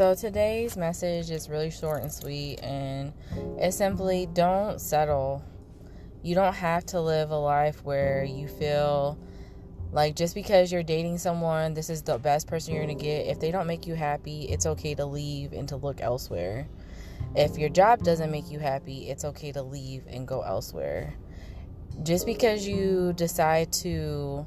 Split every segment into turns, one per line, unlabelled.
So today's message is really short and sweet, and it's simply don't settle. You don't have to live a life where you feel like just because you're dating someone, this is the best person you're gonna get. If they don't make you happy, it's okay to leave and to look elsewhere. If your job doesn't make you happy, it's okay to leave and go elsewhere. Just because you decide to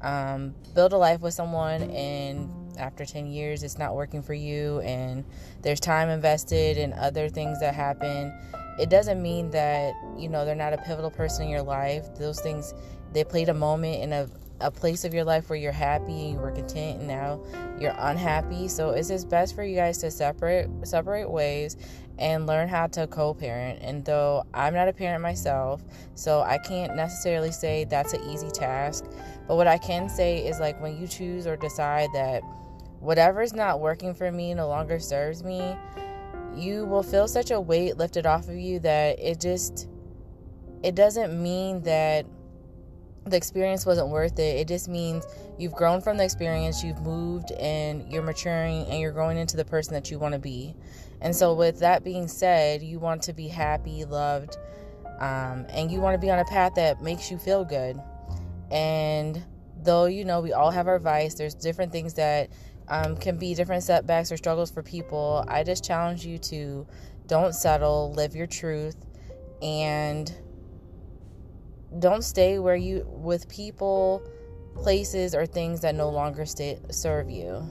um, build a life with someone and after 10 years it's not working for you and there's time invested and other things that happen it doesn't mean that you know they're not a pivotal person in your life. Those things they played a moment in a, a place of your life where you're happy and you were content and now you're unhappy. So it's just best for you guys to separate separate ways and learn how to co-parent. And though i'm not a parent myself so i can't necessarily say that's an easy task but what i can say is like when you choose or decide that whatever's not working for me no longer serves me, you will feel such a weight lifted off of you that it just it doesn't mean that the experience wasn't worth it. It just means you've grown from the experience, you've moved and you're maturing and you're growing into the person that you want to be. And so with that being said, you want to be happy, loved, um, and you want to be on a path that makes you feel good. And though you know we all have our vice, there's different things that um, can be different setbacks or struggles for people. I just challenge you to don't settle, live your truth, and don't stay where you with people, places, or things that no longer stay, serve you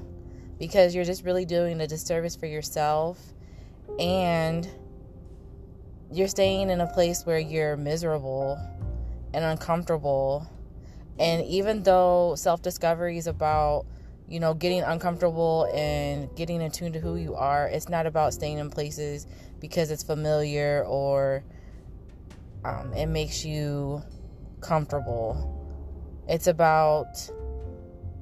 because you're just really doing a disservice for yourself and you're staying in a place where you're miserable and uncomfortable. And even though self discovery is about you know, getting uncomfortable and getting attuned to who you are. It's not about staying in places because it's familiar or um, it makes you comfortable. It's about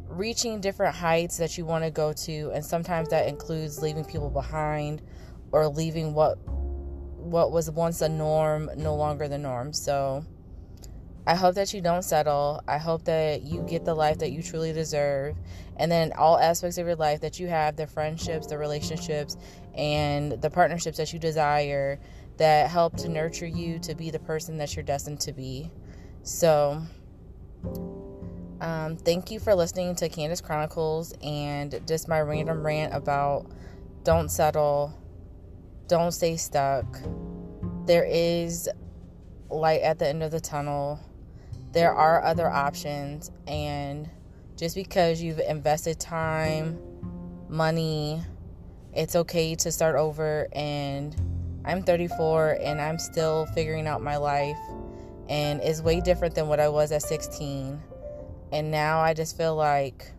reaching different heights that you want to go to, and sometimes that includes leaving people behind or leaving what what was once a norm no longer the norm. So I hope that you don't settle. I hope that you get the life that you truly deserve. And then all aspects of your life that you have the friendships, the relationships, and the partnerships that you desire that help to nurture you to be the person that you're destined to be. So, um, thank you for listening to Candace Chronicles and just my random rant about don't settle, don't stay stuck. There is light at the end of the tunnel there are other options and just because you've invested time, money, it's okay to start over and I'm 34 and I'm still figuring out my life and it's way different than what I was at 16. And now I just feel like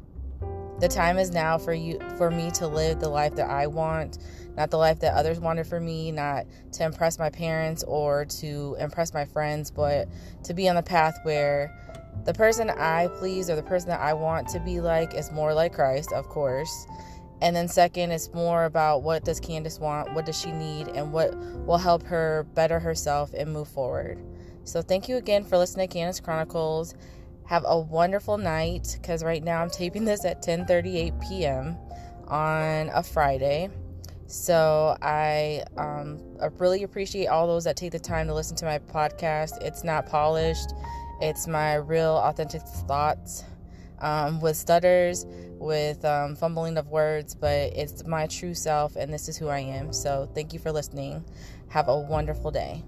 the time is now for you for me to live the life that I want not the life that others wanted for me, not to impress my parents or to impress my friends, but to be on the path where the person I please or the person that I want to be like is more like Christ, of course. And then second, it's more about what does Candace want, what does she need, and what will help her better herself and move forward. So thank you again for listening to Candace Chronicles. Have a wonderful night because right now I'm taping this at 10:38 p.m. on a Friday. So I, um, really appreciate all those that take the time to listen to my podcast. It's not polished, it's my real authentic thoughts um, with stutters, with um, fumbling of words, but it's my true self, and this is who I am. So thank you for listening. Have a wonderful day.